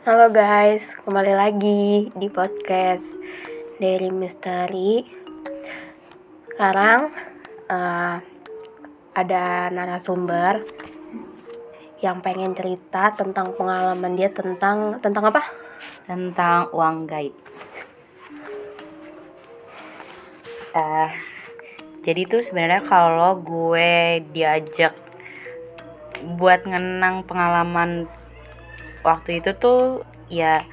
Halo guys, kembali lagi di podcast dari Misteri. Sekarang uh, ada narasumber yang pengen cerita tentang pengalaman dia tentang tentang apa? Tentang uang gaib. Uh, jadi tuh sebenarnya kalau gue diajak buat ngenang pengalaman waktu itu tuh ya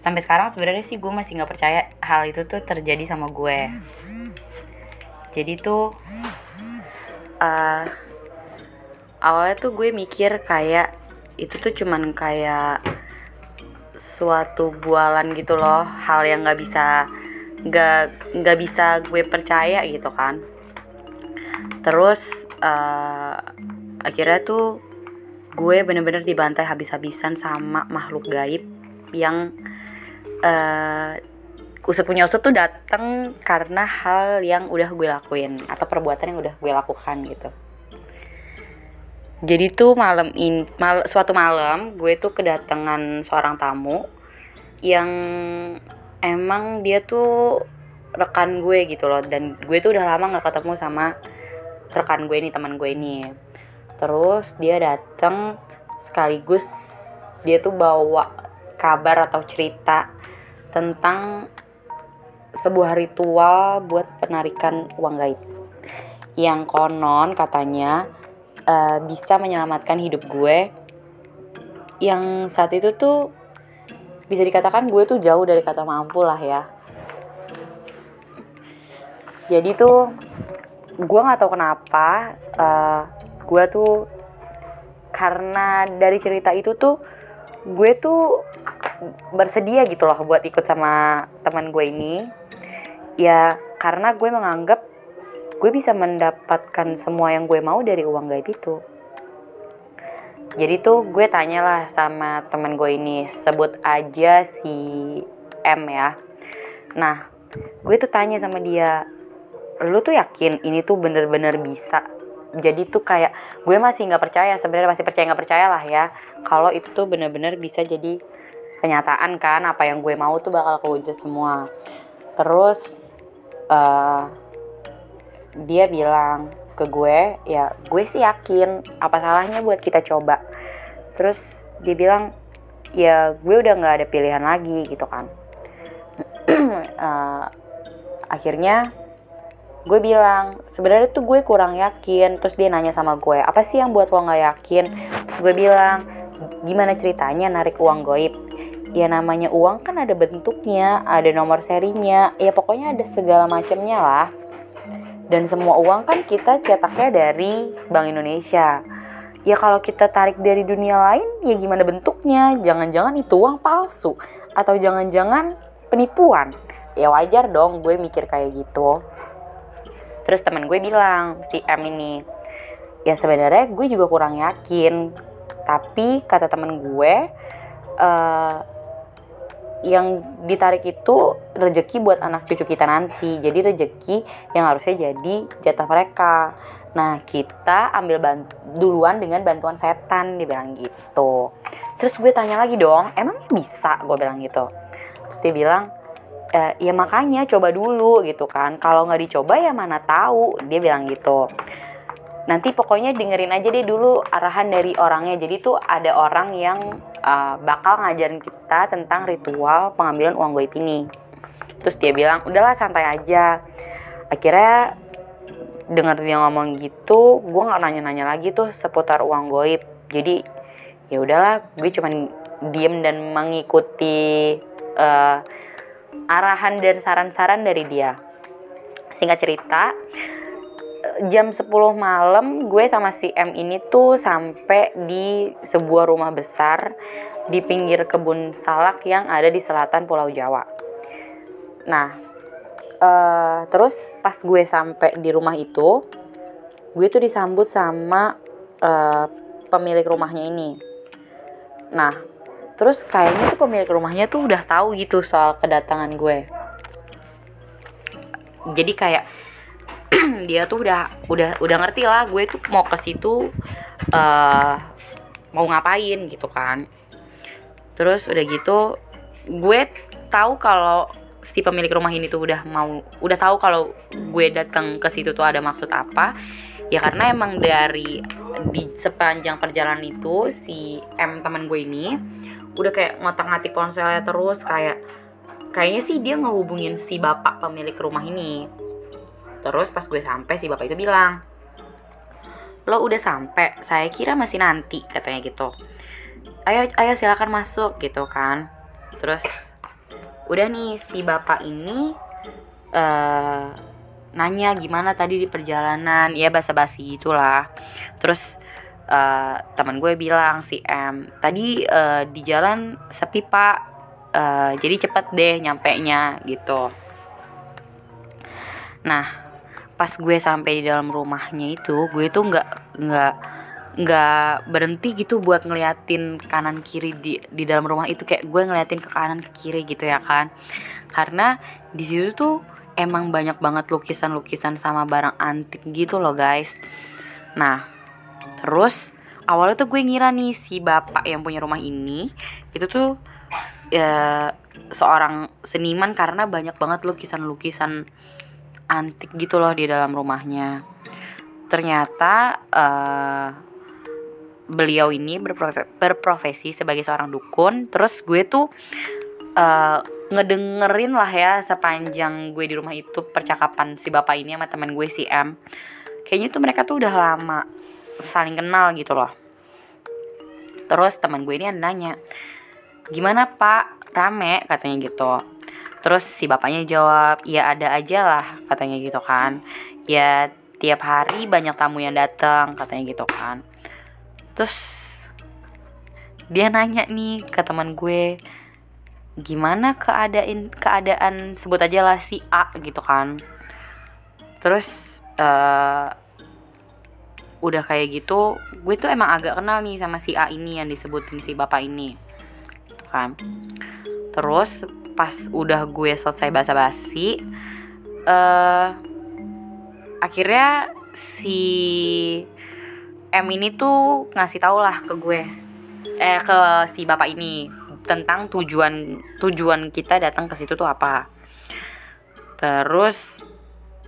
sampai sekarang sebenarnya sih gue masih nggak percaya hal itu tuh terjadi sama gue. Jadi tuh uh, awalnya tuh gue mikir kayak itu tuh cuman kayak suatu bualan gitu loh hal yang nggak bisa nggak nggak bisa gue percaya gitu kan. Terus uh, akhirnya tuh gue bener-bener dibantai habis-habisan sama makhluk gaib yang uh, usut punya usut tuh datang karena hal yang udah gue lakuin atau perbuatan yang udah gue lakukan gitu. Jadi tuh malam in mal, suatu malam gue tuh kedatangan seorang tamu yang emang dia tuh rekan gue gitu loh. Dan gue tuh udah lama nggak ketemu sama rekan gue ini teman gue ini terus dia datang sekaligus dia tuh bawa kabar atau cerita tentang sebuah ritual buat penarikan uang gaib. Yang konon katanya uh, bisa menyelamatkan hidup gue. Yang saat itu tuh bisa dikatakan gue tuh jauh dari kata mampu lah ya. Jadi tuh gue nggak tahu kenapa uh, gue tuh karena dari cerita itu tuh gue tuh bersedia gitu loh buat ikut sama teman gue ini. Ya karena gue menganggap gue bisa mendapatkan semua yang gue mau dari uang gaib itu. Jadi tuh gue tanyalah sama teman gue ini sebut aja si M ya. Nah gue tuh tanya sama dia lu tuh yakin ini tuh bener-bener bisa jadi tuh kayak gue masih nggak percaya sebenarnya masih percaya nggak percaya lah ya. Kalau itu tuh bener-bener bisa jadi kenyataan kan apa yang gue mau tuh bakal kewujud semua. Terus uh, dia bilang ke gue ya gue sih yakin apa salahnya buat kita coba. Terus dia bilang ya gue udah nggak ada pilihan lagi gitu kan. Uh, akhirnya gue bilang sebenarnya tuh gue kurang yakin. Terus dia nanya sama gue apa sih yang buat lo nggak yakin? Terus gue bilang gimana ceritanya narik uang goib? Ya namanya uang kan ada bentuknya ada nomor serinya ya pokoknya ada segala macamnya lah. Dan semua uang kan kita cetaknya dari Bank Indonesia. Ya kalau kita tarik dari dunia lain ya gimana bentuknya? Jangan-jangan itu uang palsu atau jangan-jangan penipuan. Ya wajar dong gue mikir kayak gitu terus teman gue bilang si M ini ya sebenarnya gue juga kurang yakin tapi kata teman gue uh, yang ditarik itu rejeki buat anak cucu kita nanti. Jadi rejeki yang harusnya jadi jatah mereka. Nah kita ambil bantu, duluan dengan bantuan setan dibilang gitu. Terus gue tanya lagi dong emangnya bisa? Gue bilang gitu. Terus dia bilang eh, ya makanya coba dulu gitu kan. Kalau nggak dicoba ya mana tahu dia bilang gitu. Nanti pokoknya dengerin aja deh dulu arahan dari orangnya. Jadi tuh ada orang yang uh, bakal ngajarin kita tentang ritual pengambilan uang goib ini. Terus dia bilang udahlah santai aja. Akhirnya dengar dia ngomong gitu gue nggak nanya-nanya lagi tuh seputar uang goib. Jadi ya udahlah gue cuman diem dan mengikuti uh, arahan dan saran-saran dari dia. Singkat cerita, jam 10 malam gue sama si M ini tuh sampai di sebuah rumah besar di pinggir kebun salak yang ada di selatan Pulau Jawa. Nah, uh, terus pas gue sampai di rumah itu, gue tuh disambut sama uh, pemilik rumahnya ini. Nah, terus kayaknya tuh pemilik rumahnya tuh udah tahu gitu soal kedatangan gue. Jadi kayak dia tuh udah udah udah ngerti lah gue tuh mau ke situ uh, mau ngapain gitu kan. Terus udah gitu gue tahu kalau si pemilik rumah ini tuh udah mau udah tahu kalau gue datang ke situ tuh ada maksud apa. Ya karena emang dari di sepanjang perjalanan itu si M teman gue ini udah kayak ngotak-ngatik ponselnya terus kayak kayaknya sih dia ngehubungin si bapak pemilik rumah ini. Terus pas gue sampai si bapak itu bilang lo udah sampai saya kira masih nanti katanya gitu. Ayo ayo silakan masuk gitu kan. Terus udah nih si bapak ini uh, nanya gimana tadi di perjalanan. Ya basa-basi gitulah. Terus uh, teman gue bilang si M tadi uh, di jalan sepi pak. Uh, jadi cepet deh nyampe nya gitu. Nah pas gue sampai di dalam rumahnya itu gue tuh nggak nggak nggak berhenti gitu buat ngeliatin kanan kiri di di dalam rumah itu. Kayak gue ngeliatin ke kanan ke kiri gitu ya kan. Karena di situ tuh emang banyak banget lukisan-lukisan sama barang antik gitu loh guys. Nah terus awalnya tuh gue ngira nih si bapak yang punya rumah ini itu tuh ya seorang seniman karena banyak banget lukisan-lukisan antik gitu loh di dalam rumahnya. Ternyata uh, beliau ini berprofe berprofesi sebagai seorang dukun. Terus gue tuh uh, ngedengerin lah ya sepanjang gue di rumah itu percakapan si bapak ini sama teman gue si M. Kayaknya tuh mereka tuh udah lama saling kenal gitu loh. Terus teman gue ini nanya gimana pak? Rame? katanya gitu. Terus si bapaknya jawab ya ada aja lah katanya gitu kan. Ya tiap hari banyak tamu yang datang katanya gitu kan. Terus dia nanya nih ke teman gue gimana keadaan keadaan sebut aja lah si A gitu kan. Terus uh, udah kayak gitu gue tuh emang agak kenal nih sama si A ini yang disebutin si bapak ini. Gitu kan. Terus pas udah gue selesai basa-basi uh, akhirnya si M ini tuh ngasih tau lah ke gue eh ke si bapak ini tentang tujuan tujuan kita datang ke situ tuh apa. Terus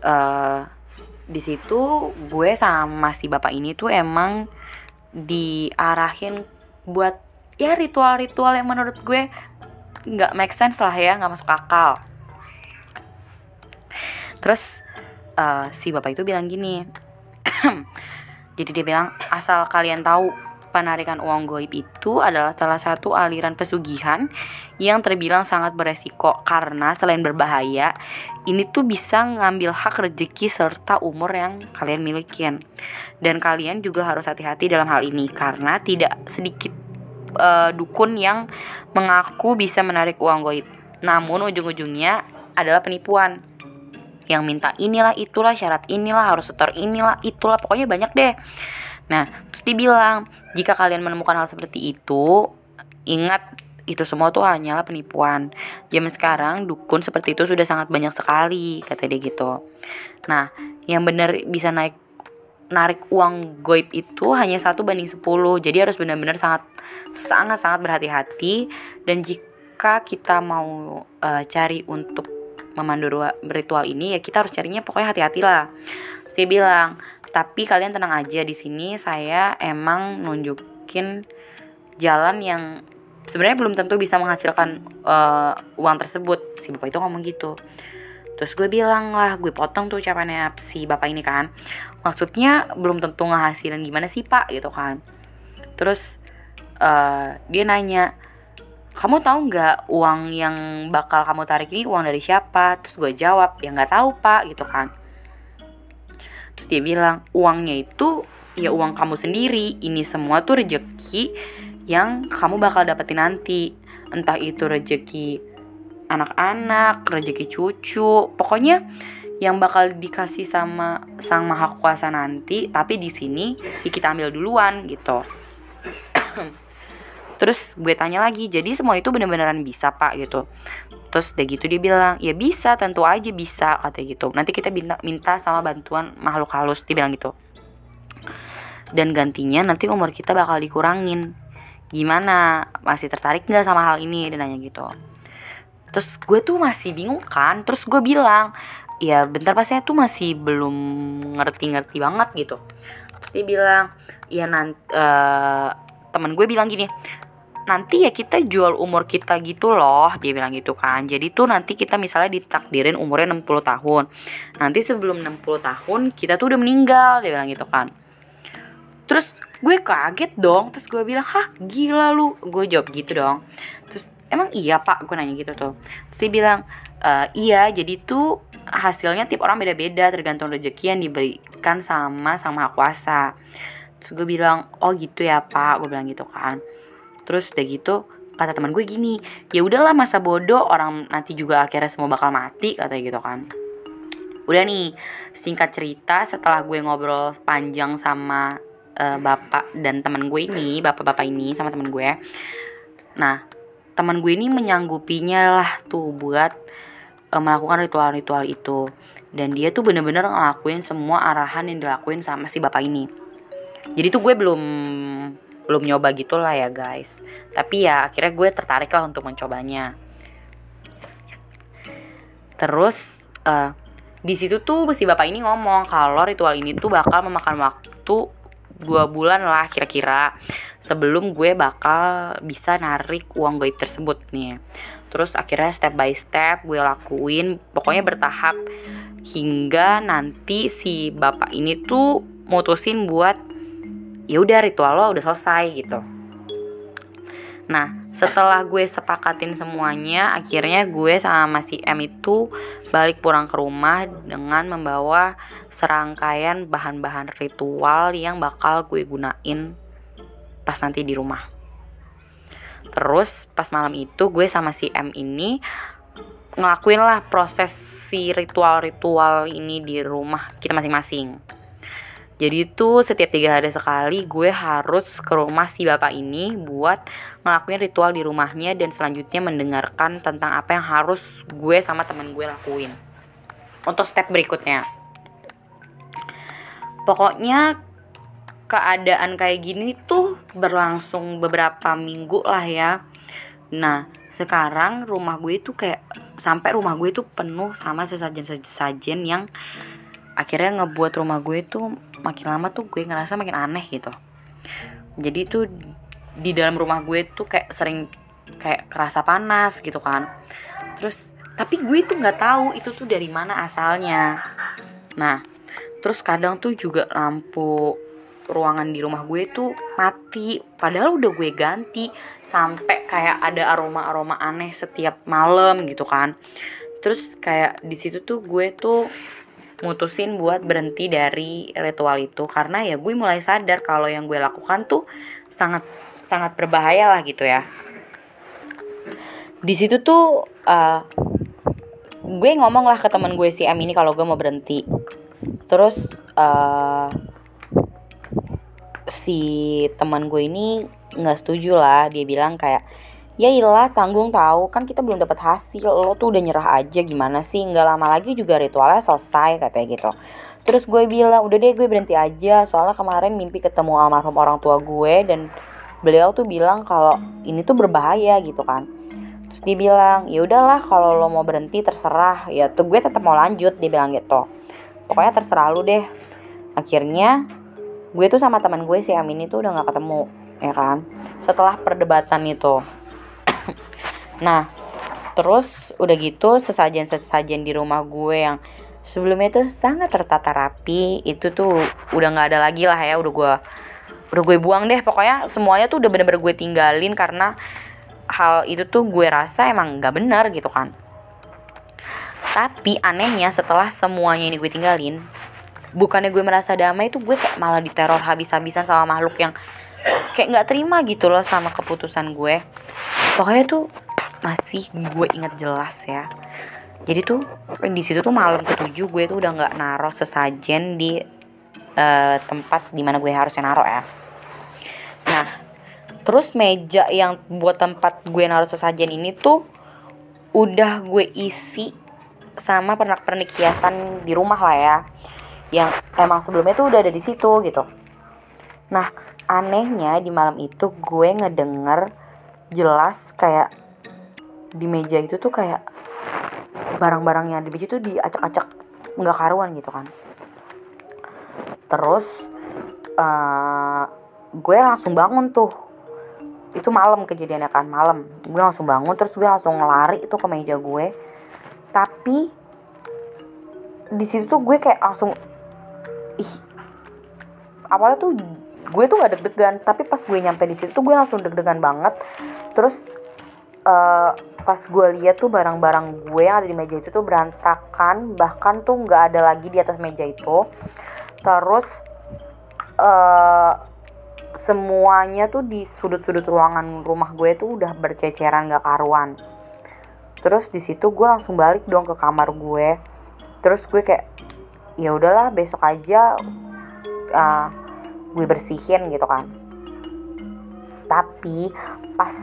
uh, di situ gue sama si bapak ini tuh emang diarahin buat ya ritual-ritual yang menurut gue nggak make sense lah ya nggak masuk akal. Terus uh, si bapak itu bilang gini jadi dia bilang asal kalian tahu penarikan uang goib itu adalah salah satu aliran pesugihan yang terbilang sangat beresiko karena selain berbahaya, ini tuh bisa ngambil hak rezeki serta umur yang kalian milikin. Dan kalian juga harus hati-hati dalam hal ini karena tidak sedikit uh, dukun yang mengaku bisa menarik uang goib. Namun ujung-ujungnya adalah penipuan yang minta inilah itulah syarat inilah harus setor inilah itulah pokoknya banyak deh Nah, terus dibilang, jika kalian menemukan hal seperti itu, ingat itu semua tuh hanyalah penipuan. Zaman sekarang dukun seperti itu sudah sangat banyak sekali, kata dia gitu. Nah, yang benar bisa naik narik uang goib itu hanya satu banding 10 jadi harus benar-benar sangat sangat sangat berhati-hati dan jika kita mau uh, cari untuk memandu ritual ini ya kita harus carinya pokoknya hati-hati lah terus bilang tapi kalian tenang aja di sini saya emang nunjukin jalan yang sebenarnya belum tentu bisa menghasilkan uh, uang tersebut. Si bapak itu ngomong gitu. Terus gue bilang lah gue potong tuh ucapannya si bapak ini kan. Maksudnya belum tentu ngehasilin gimana sih pak? Gitu kan. Terus uh, dia nanya kamu tahu nggak uang yang bakal kamu tarik ini uang dari siapa? Terus gue jawab ya nggak tahu pak. Gitu kan terus dia bilang uangnya itu ya uang kamu sendiri. Ini semua tuh rejeki yang kamu bakal dapetin nanti. Entah itu rejeki anak-anak rejeki cucu. Pokoknya yang bakal dikasih sama sang maha kuasa nanti tapi di sini ya kita ambil duluan gitu terus gue tanya lagi jadi semua itu bener-beneran bisa pak? Gitu. Terus udah gitu dia bilang ya bisa tentu aja bisa kata gitu. Nanti kita minta minta sama bantuan makhluk halus dia bilang gitu. Dan gantinya nanti umur kita bakal dikurangin. Gimana? Masih tertarik nggak sama hal ini? Dia nanya gitu. Terus gue tuh masih bingung kan? Terus gue bilang ya bentar pas saya tuh masih belum ngerti-ngerti banget gitu. Terus dia bilang ya nanti uh, temen gue bilang gini nanti ya kita jual umur kita gitu loh dia bilang gitu kan. Jadi tuh nanti kita misalnya ditakdirin umurnya 60 tahun. Nanti sebelum 60 tahun kita tuh udah meninggal dia bilang gitu kan. Terus gue kaget dong terus gue bilang hah gila lu. Gue jawab gitu dong. Terus emang iya pak? Gue nanya gitu tuh. Terus dia bilang e, iya jadi tuh hasilnya tiap orang beda-beda tergantung rezeki yang diberikan sama sama kuasa. Terus gue bilang oh gitu ya pak. Gue bilang gitu kan terus udah gitu kata teman gue gini ya udahlah masa bodoh orang nanti juga akhirnya semua bakal mati katanya gitu kan. Udah nih singkat cerita setelah gue ngobrol panjang sama uh, bapak dan teman gue ini bapak-bapak ini sama teman gue nah teman gue ini menyanggupinya lah tuh buat uh, melakukan ritual-ritual itu. Dan dia tuh bener-bener ngelakuin semua arahan yang dilakuin sama si bapak ini. Jadi tuh gue belum belum nyoba gitulah ya guys. Tapi ya akhirnya gue tertarik lah untuk mencobanya. Terus uh, di situ tuh si bapak ini ngomong kalau ritual ini tuh bakal memakan waktu dua bulan lah kira-kira sebelum gue bakal bisa narik uang goib tersebut nih. Terus akhirnya step by step gue lakuin pokoknya bertahap hingga nanti si bapak ini tuh mutusin buat ya udah ritual lo udah selesai gitu Nah, setelah gue sepakatin semuanya, akhirnya gue sama si M itu balik pulang ke rumah dengan membawa serangkaian bahan-bahan ritual yang bakal gue gunain pas nanti di rumah. Terus pas malam itu gue sama si M ini ngelakuin lah proses si ritual-ritual ini di rumah kita masing-masing jadi itu setiap tiga hari sekali gue harus ke rumah si bapak ini buat ngelakuin ritual di rumahnya dan selanjutnya mendengarkan tentang apa yang harus gue sama temen gue lakuin. Untuk step berikutnya. Pokoknya keadaan kayak gini tuh berlangsung beberapa minggu lah ya. Nah, sekarang rumah gue itu kayak sampai rumah gue itu penuh sama sesajen-sesajen yang akhirnya ngebuat rumah gue tuh makin lama tuh gue ngerasa makin aneh gitu. Jadi tuh di dalam rumah gue tuh kayak sering kayak kerasa panas gitu kan. Terus tapi gue tuh nggak tahu itu tuh dari mana asalnya. Nah terus kadang tuh juga lampu ruangan di rumah gue tuh mati. Padahal udah gue ganti sampai kayak ada aroma aroma aneh setiap malam gitu kan. Terus kayak di situ tuh gue tuh mutusin buat berhenti dari ritual itu. Karena ya gue mulai sadar kalau yang gue lakukan tuh sangat sangat berbahaya lah gitu ya. Di situ tuh uh, gue ngomong lah ke teman gue si M ini kalau gue mau berhenti. Terus uh, si teman gue ini nggak setuju lah. Dia bilang kayak ya ilah tanggung tahu. Kan kita belum dapat hasil. Lo tuh udah nyerah aja. Gimana sih? Nggak lama lagi juga ritualnya selesai katanya gitu. Terus gue bilang udah deh gue berhenti aja. Soalnya kemarin mimpi ketemu almarhum orang tua gue dan beliau tuh bilang kalau ini tuh berbahaya gitu kan. Terus dia bilang ya udahlah kalau lo mau berhenti terserah. Ya tuh gue tetap mau lanjut dia bilang gitu. Pokoknya terserah lu deh. Akhirnya gue tuh sama teman gue si Amin itu udah nggak ketemu ya kan? Setelah perdebatan itu nah terus udah gitu sesajen-sesajen di rumah gue yang sebelumnya itu sangat tertata rapi itu tuh udah nggak ada lagi lah ya udah gue udah gue buang deh. Pokoknya semuanya tuh udah bener-bener gue tinggalin karena hal itu tuh gue rasa emang nggak benar gitu kan. Tapi anehnya setelah semuanya ini gue tinggalin bukannya gue merasa damai tuh gue kayak malah diteror habis-habisan sama makhluk yang kayak nggak terima gitu loh sama keputusan gue. Pokoknya tuh masih gue inget jelas ya. Jadi tuh di situ tuh malam ketujuh gue tuh udah nggak naruh sesajen di uh, tempat di mana gue harusnya naruh ya. Nah terus meja yang buat tempat gue naruh sesajen ini tuh udah gue isi sama pernak-pernik hiasan di rumah lah ya. Yang emang sebelumnya tuh udah ada di situ gitu. Nah anehnya di malam itu gue ngedenger jelas kayak di meja itu tuh kayak barang-barangnya di meja tuh diacak-acak nggak karuan gitu kan. Terus uh, gue langsung bangun tuh. Itu malam kejadiannya kan malam. Gue langsung bangun terus gue langsung lari itu ke meja gue. Tapi di situ tuh gue kayak langsung ih awalnya tuh gue tuh gak deg-degan tapi pas gue nyampe di situ gue langsung deg-degan banget. Terus uh, pas gue lihat tuh barang-barang gue yang ada di meja itu tuh berantakan bahkan tuh nggak ada lagi di atas meja itu. Terus uh, semuanya tuh di sudut-sudut ruangan rumah gue tuh udah berceceran gak karuan. Terus di situ gue langsung balik dong ke kamar gue. Terus gue kayak ya udahlah besok aja uh, gue bersihin gitu kan. Tapi pas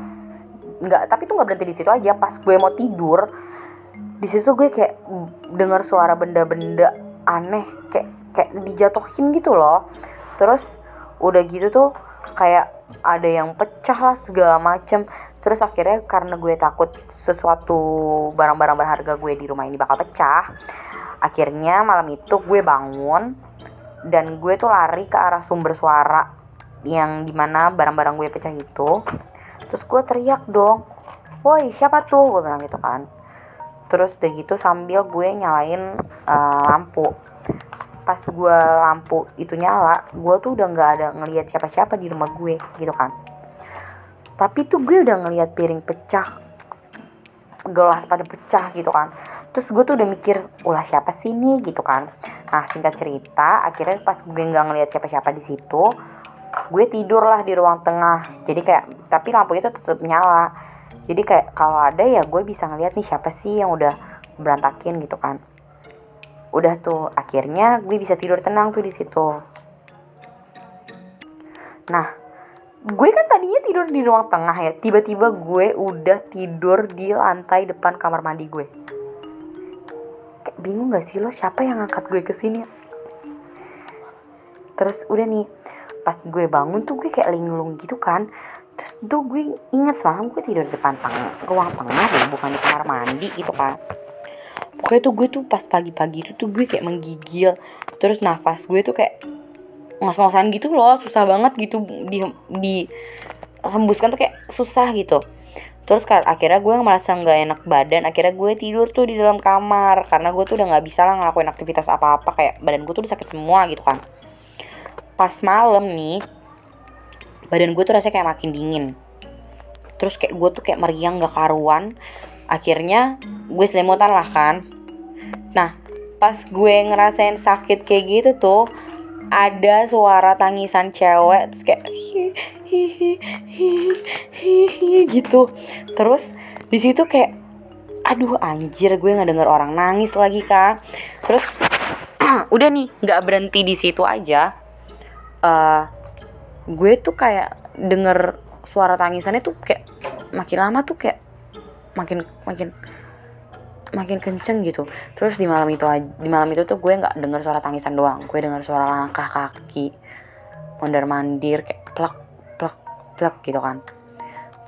nggak tapi tuh nggak berhenti di situ aja. Pas gue mau tidur di situ gue kayak dengar suara benda-benda aneh kayak kayak dijatuhin gitu loh. Terus udah gitu tuh kayak ada yang pecah lah segala macem. Terus akhirnya karena gue takut sesuatu barang-barang berharga gue di rumah ini bakal pecah akhirnya malam itu gue bangun dan gue tuh lari ke arah sumber suara yang di mana barang-barang gue pecah itu. Terus gue teriak dong woi siapa tuh? Gue bilang gitu kan. Terus udah gitu sambil gue nyalain uh, lampu. Pas gue lampu itu nyala gue tuh udah nggak ada ngelihat siapa-siapa di rumah gue gitu kan. Tapi tuh gue udah ngelihat piring pecah gelas pada pecah gitu kan terus gue tuh udah mikir ulah siapa sih nih gitu kan. Nah singkat cerita akhirnya pas gue nggak ngeliat siapa-siapa di situ gue tidur lah di ruang tengah. Jadi kayak tapi lampu itu tetap nyala. Jadi kayak kalau ada ya gue bisa ngeliat nih siapa sih yang udah berantakin gitu kan. Udah tuh akhirnya gue bisa tidur tenang tuh di situ. Nah gue kan tadinya tidur di ruang tengah ya. Tiba-tiba gue udah tidur di lantai depan kamar mandi gue bingung gak sih lo? Siapa yang ngangkat gue ke sini? Terus udah nih pas gue bangun tuh gue kayak linglung gitu kan. Terus tuh gue inget semalam gue tidur di depan tengah ruang tengah deh bukan di kamar mandi gitu kan. Pokoknya tuh gue tuh pas pagi-pagi itu tuh gue kayak menggigil. Terus nafas gue tuh kayak ngos-ngosan gitu loh susah banget gitu. Di di hembuskan tuh kayak susah gitu terus akhirnya gue merasa nggak enak badan akhirnya gue tidur tuh di dalam kamar karena gue tuh udah nggak bisa lah ngelakuin aktivitas apa-apa kayak badan gue tuh udah sakit semua gitu kan. Pas malam nih badan gue tuh rasanya kayak makin dingin. Terus kayak gue tuh kayak meriang gak karuan. Akhirnya gue selimutan lah kan. Nah pas gue ngerasain sakit kayak gitu tuh ada suara tangisan cewek terus kayak hihihi gitu. Terus di situ kayak aduh anjir gue nggak denger orang nangis lagi kan terus udah nih nggak berhenti di situ aja. Uh, gue tuh kayak denger suara tangisannya tuh kayak makin lama tuh kayak makin makin makin kenceng gitu. Terus di malam itu di malam itu tuh gue nggak denger suara tangisan doang. Gue denger suara langkah kaki mondar mandir kayak plak plak plak gitu kan.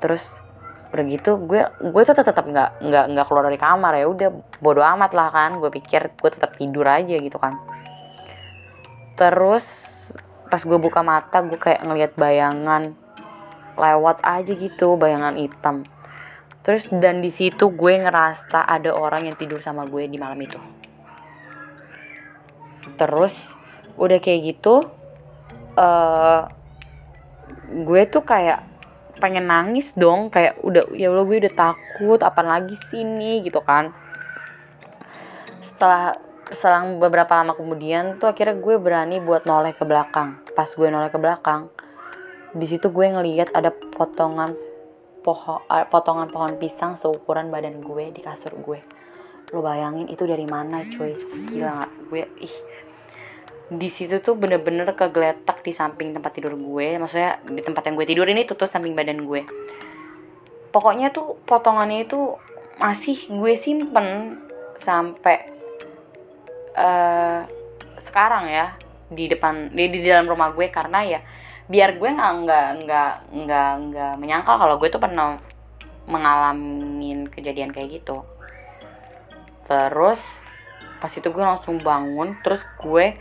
Terus udah gitu gue gue tuh tetap nggak nggak nggak keluar dari kamar ya. Udah bodo amat lah kan. Gue pikir gue tetap tidur aja gitu kan. Terus pas gue buka mata gue kayak ngelihat bayangan lewat aja gitu bayangan hitam terus dan di situ gue ngerasa ada orang yang tidur sama gue di malam itu. Terus udah kayak gitu uh, gue tuh kayak pengen nangis dong kayak udah ya Allah gue udah takut apa lagi sini gitu kan. Setelah selang beberapa lama kemudian tuh akhirnya gue berani buat noleh ke belakang. Pas gue noleh ke belakang di situ gue ngeliat ada potongan pohon eh, potongan pohon pisang seukuran badan gue di kasur gue. Lo bayangin itu dari mana cuy? Gila gak gue ih. Di situ tuh bener-bener kegeletak di samping tempat tidur gue. Maksudnya di tempat yang gue tidur ini tuh samping badan gue. Pokoknya tuh potongannya itu masih gue simpen sampai uh, sekarang ya di depan di, di dalam rumah gue. Karena ya biar gue nggak nggak nggak nggak nggak menyangkal kalau gue tuh pernah mengalami kejadian kayak gitu. Terus pas itu gue langsung bangun terus gue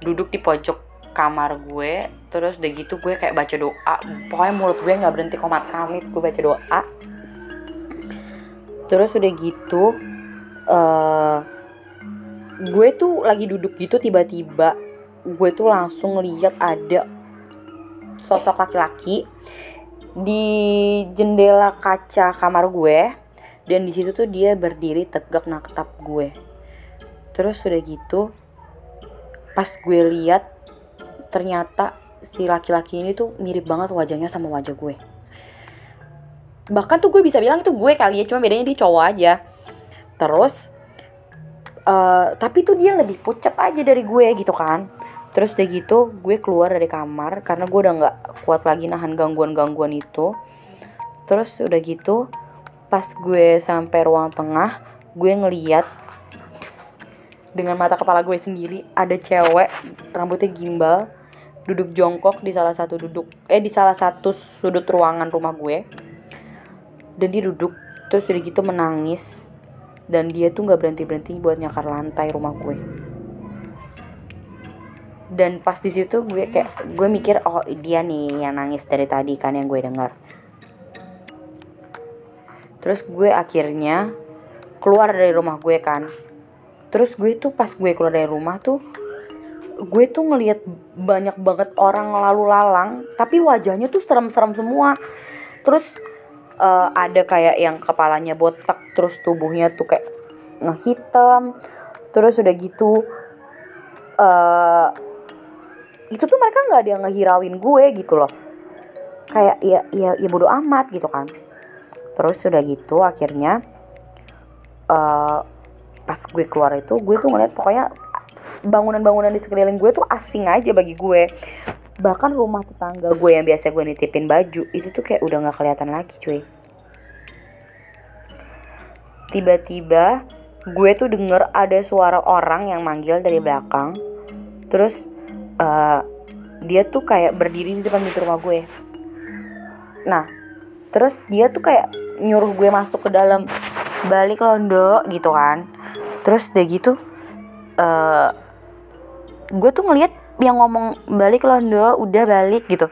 duduk di pojok kamar gue terus udah gitu gue kayak baca doa. Pokoknya mulut gue nggak berhenti komat kamit gue baca doa. Terus udah gitu uh, gue tuh lagi duduk gitu tiba-tiba gue tuh langsung lihat ada sosok laki-laki di jendela kaca kamar gue dan di situ tuh dia berdiri tegak naktab gue. Terus udah gitu pas gue lihat ternyata si laki-laki ini tuh mirip banget wajahnya sama wajah gue. Bahkan tuh gue bisa bilang itu gue kali ya cuma bedanya dia cowok aja. Terus uh, tapi tuh dia lebih pucat aja dari gue gitu kan terus udah gitu gue keluar dari kamar karena gue udah nggak kuat lagi nahan gangguan-gangguan itu. Terus udah gitu pas gue sampai ruang tengah gue ngeliat dengan mata kepala gue sendiri ada cewek rambutnya gimbal duduk jongkok di salah satu duduk eh di salah satu sudut ruangan rumah gue. Dan dia duduk terus udah gitu menangis. Dan dia tuh nggak berhenti berhenti buat nyakar lantai rumah gue dan pas di situ gue kayak gue mikir oh dia nih yang nangis dari tadi kan yang gue dengar. Terus gue akhirnya keluar dari rumah gue kan. Terus gue tuh pas gue keluar dari rumah tuh gue tuh ngelihat banyak banget orang lalu lalang tapi wajahnya tuh serem-serem semua. Terus uh, ada kayak yang kepalanya botak terus tubuhnya tuh kayak ngehitam terus udah gitu uh, itu tuh mereka nggak ada yang ngehirauin gue gitu loh. Kayak ya ya ya bodo amat gitu kan. Terus sudah gitu akhirnya uh, pas gue keluar itu gue tuh ngeliat pokoknya bangunan-bangunan di sekeliling gue tuh asing aja bagi gue. Bahkan rumah tetangga gue yang biasa gue nitipin baju itu tuh kayak udah nggak kelihatan lagi cuy. Tiba-tiba gue tuh denger ada suara orang yang manggil dari belakang. Terus uh, dia tuh kayak berdiri di depan pintu rumah gue. Nah terus dia tuh kayak nyuruh gue masuk ke dalam balik londo gitu kan. Terus udah gitu uh, gue tuh ngeliat yang ngomong balik londo udah balik gitu.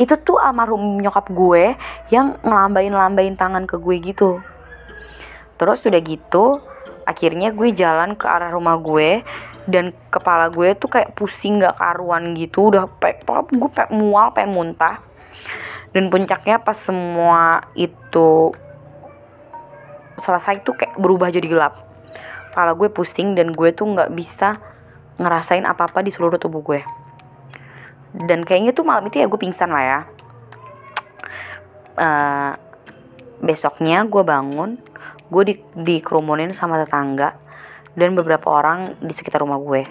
Itu tuh almarhum nyokap gue yang ngelambain lambain tangan ke gue gitu. Terus udah gitu akhirnya gue jalan ke arah rumah gue dan kepala gue tuh kayak pusing gak karuan gitu. Udah pek gue pek mual pek muntah. Dan puncaknya pas semua itu selesai tuh kayak berubah jadi gelap. Kepala gue pusing dan gue tuh nggak bisa ngerasain apa-apa di seluruh tubuh gue. Dan kayaknya tuh malam itu ya gue pingsan lah ya. Uh, besoknya gue bangun gue di dikerumunin sama tetangga dan beberapa orang di sekitar rumah gue.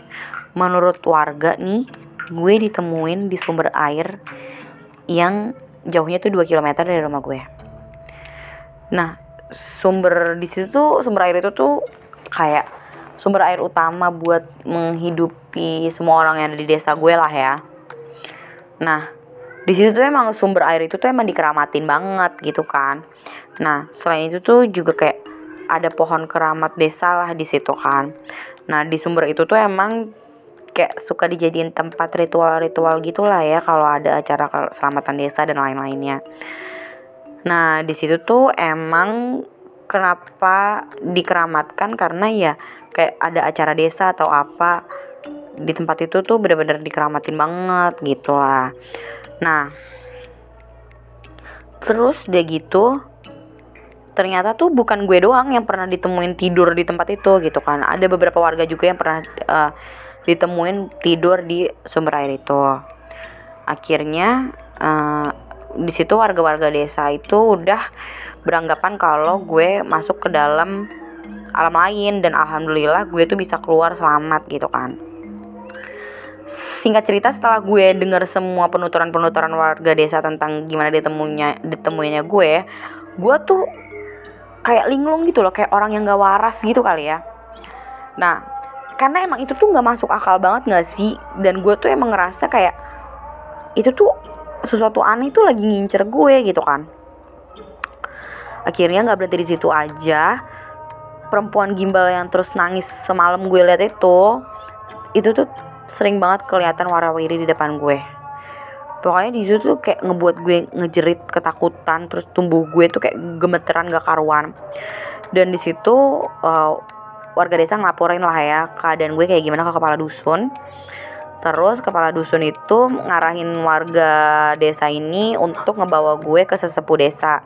Menurut warga nih, gue ditemuin di sumber air yang jauhnya tuh 2 km dari rumah gue. Nah, sumber di situ tuh sumber air itu tuh kayak sumber air utama buat menghidupi semua orang yang ada di desa gue lah ya. Nah, di situ tuh emang sumber air itu tuh emang dikeramatin banget gitu kan. Nah, selain itu tuh juga kayak ada pohon keramat desa lah di situ kan. Nah di sumber itu tuh emang kayak suka dijadiin tempat ritual-ritual gitulah ya kalau ada acara keselamatan desa dan lain-lainnya. Nah di situ tuh emang kenapa dikeramatkan? Karena ya kayak ada acara desa atau apa di tempat itu tuh bener-bener dikeramatin banget gitu lah nah terus dia gitu ternyata tuh bukan gue doang yang pernah ditemuin tidur di tempat itu gitu kan. Ada beberapa warga juga yang pernah uh, ditemuin tidur di sumber air itu. Akhirnya uh, di situ warga-warga desa itu udah beranggapan kalau gue masuk ke dalam alam lain dan alhamdulillah gue tuh bisa keluar selamat gitu kan. Singkat cerita setelah gue dengar semua penuturan-penuturan warga desa tentang gimana ditemunya ditemuinya gue gue tuh kayak linglung gitu loh kayak orang yang gak waras gitu kali ya. Nah karena emang itu tuh gak masuk akal banget gak sih? Dan gue tuh emang ngerasa kayak itu tuh sesuatu aneh tuh lagi ngincer gue gitu kan. Akhirnya nggak berhenti di situ aja. Perempuan gimbal yang terus nangis semalam gue lihat itu itu tuh sering banget kelihatan warawiri di depan gue pokoknya di situ tuh kayak ngebuat gue ngejerit ketakutan terus tumbuh gue tuh kayak gemeteran gak karuan. Dan di situ uh, warga desa ngelaporin lah ya keadaan gue kayak gimana ke kepala dusun. Terus kepala dusun itu ngarahin warga desa ini untuk ngebawa gue ke sesepuh desa.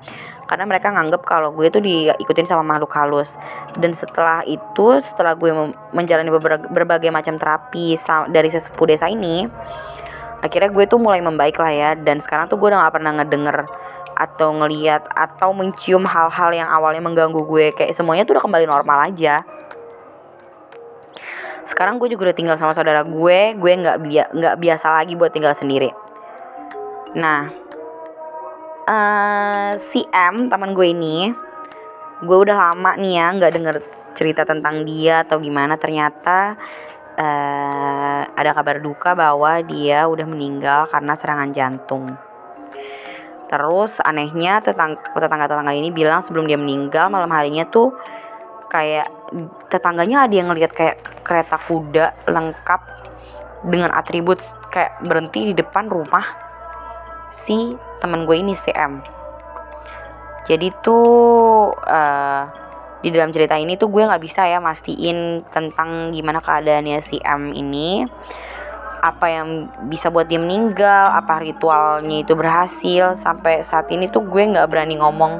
Karena mereka nganggep kalau gue tuh diikutin sama makhluk halus. Dan setelah itu setelah gue menjalani berbagai, berbagai macam terapi dari sesepuh desa ini akhirnya gue tuh mulai membaik lah ya dan sekarang tuh gue udah gak pernah ngedenger atau ngeliat atau mencium hal-hal yang awalnya mengganggu gue. Kayak semuanya tuh udah kembali normal aja. Sekarang gue juga udah tinggal sama saudara gue gue nggak bia nggak biasa lagi buat tinggal sendiri. Nah uh, si M teman gue ini gue udah lama nih ya nggak denger cerita tentang dia atau gimana. Ternyata uh, ada kabar duka bahwa dia udah meninggal karena serangan jantung. Terus anehnya tetangga-tetangga ini bilang sebelum dia meninggal malam harinya tuh kayak tetangganya ada yang ngelihat kayak kereta kuda lengkap dengan atribut kayak berhenti di depan rumah si teman gue ini si M. Jadi tuh uh, di dalam cerita ini tuh gue nggak bisa ya mastiin tentang gimana keadaannya si M ini. Apa yang bisa buat dia meninggal apa ritualnya itu berhasil. Sampai saat ini tuh gue nggak berani ngomong.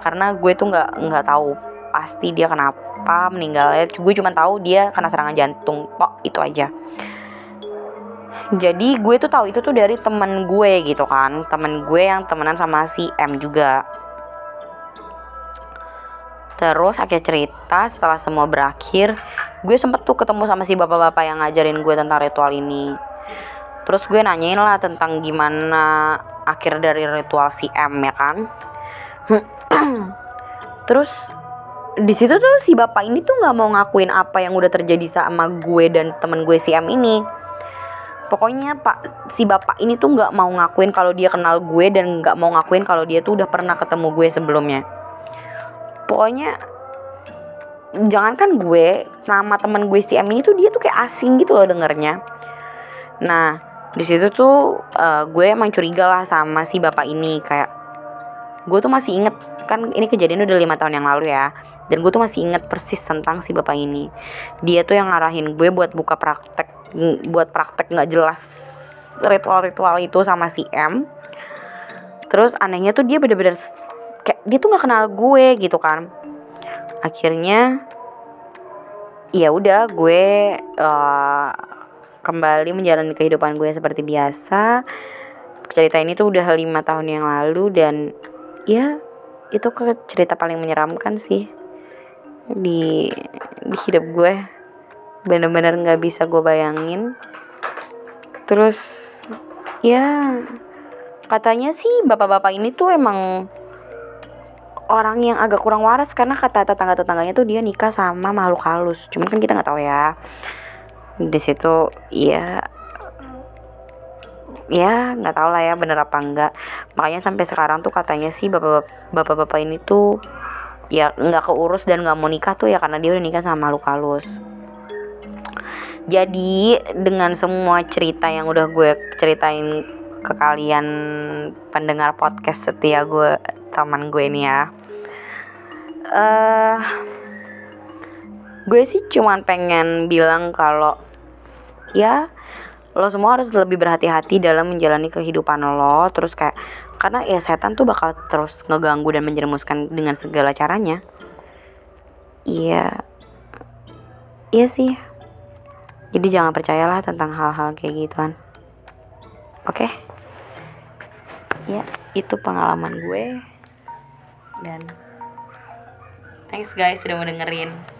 Karena gue tuh nggak nggak tahu pasti dia kenapa meninggalnya. Gue cuma tahu dia kena serangan jantung. Kok itu aja. Jadi gue tuh tahu itu tuh dari temen gue gitu kan. Temen gue yang temenan sama si M juga Terus akhir cerita setelah semua berakhir, gue sempet tuh ketemu sama si bapak-bapak yang ngajarin gue tentang ritual ini. Terus gue nanyain lah tentang gimana akhir dari ritual si M ya kan. Terus di situ tuh si bapak ini tuh nggak mau ngakuin apa yang udah terjadi sama gue dan temen gue si M ini. Pokoknya pak si bapak ini tuh nggak mau ngakuin kalau dia kenal gue dan nggak mau ngakuin kalau dia tuh udah pernah ketemu gue sebelumnya pokoknya jangankan gue nama temen gue si M ini tuh dia tuh kayak asing gitu loh dengernya. Nah di situ tuh uh, gue emang curiga lah sama si bapak ini. Kayak gue tuh masih inget kan ini kejadian udah lima tahun yang lalu ya dan gue tuh masih inget persis tentang si bapak ini. Dia tuh yang ngarahin gue buat buka praktek buat praktek nggak jelas ritual-ritual itu sama si M. Terus anehnya tuh dia bener-bener kayak dia tuh nggak kenal gue gitu kan. Akhirnya ya udah gue uh, kembali menjalani kehidupan gue seperti biasa. Cerita ini tuh udah lima tahun yang lalu dan ya itu ke cerita paling menyeramkan sih di di hidup gue. Bener-bener nggak bisa gue bayangin. Terus ya katanya sih bapak-bapak ini tuh emang orang yang agak kurang waras karena kata tetangga-tetangganya tuh dia nikah sama makhluk halus. Cuman kan kita nggak tahu ya. Di situ ya ya nggak tahu lah ya bener apa enggak makanya sampai sekarang tuh katanya sih bapak-bapak ini tuh ya nggak keurus dan nggak mau nikah tuh ya karena dia udah nikah sama makhluk halus jadi dengan semua cerita yang udah gue ceritain ke kalian pendengar podcast setia gue teman gue ini ya. Uh, gue sih cuman pengen bilang kalau ya lo semua harus lebih berhati-hati dalam menjalani kehidupan lo. Terus kayak karena ya setan tuh bakal terus ngeganggu dan menjerumuskan dengan segala caranya. Iya. Iya sih. Jadi jangan percayalah tentang hal-hal kayak gituan. Oke? Okay? ya itu pengalaman gue dan thanks guys sudah mau dengerin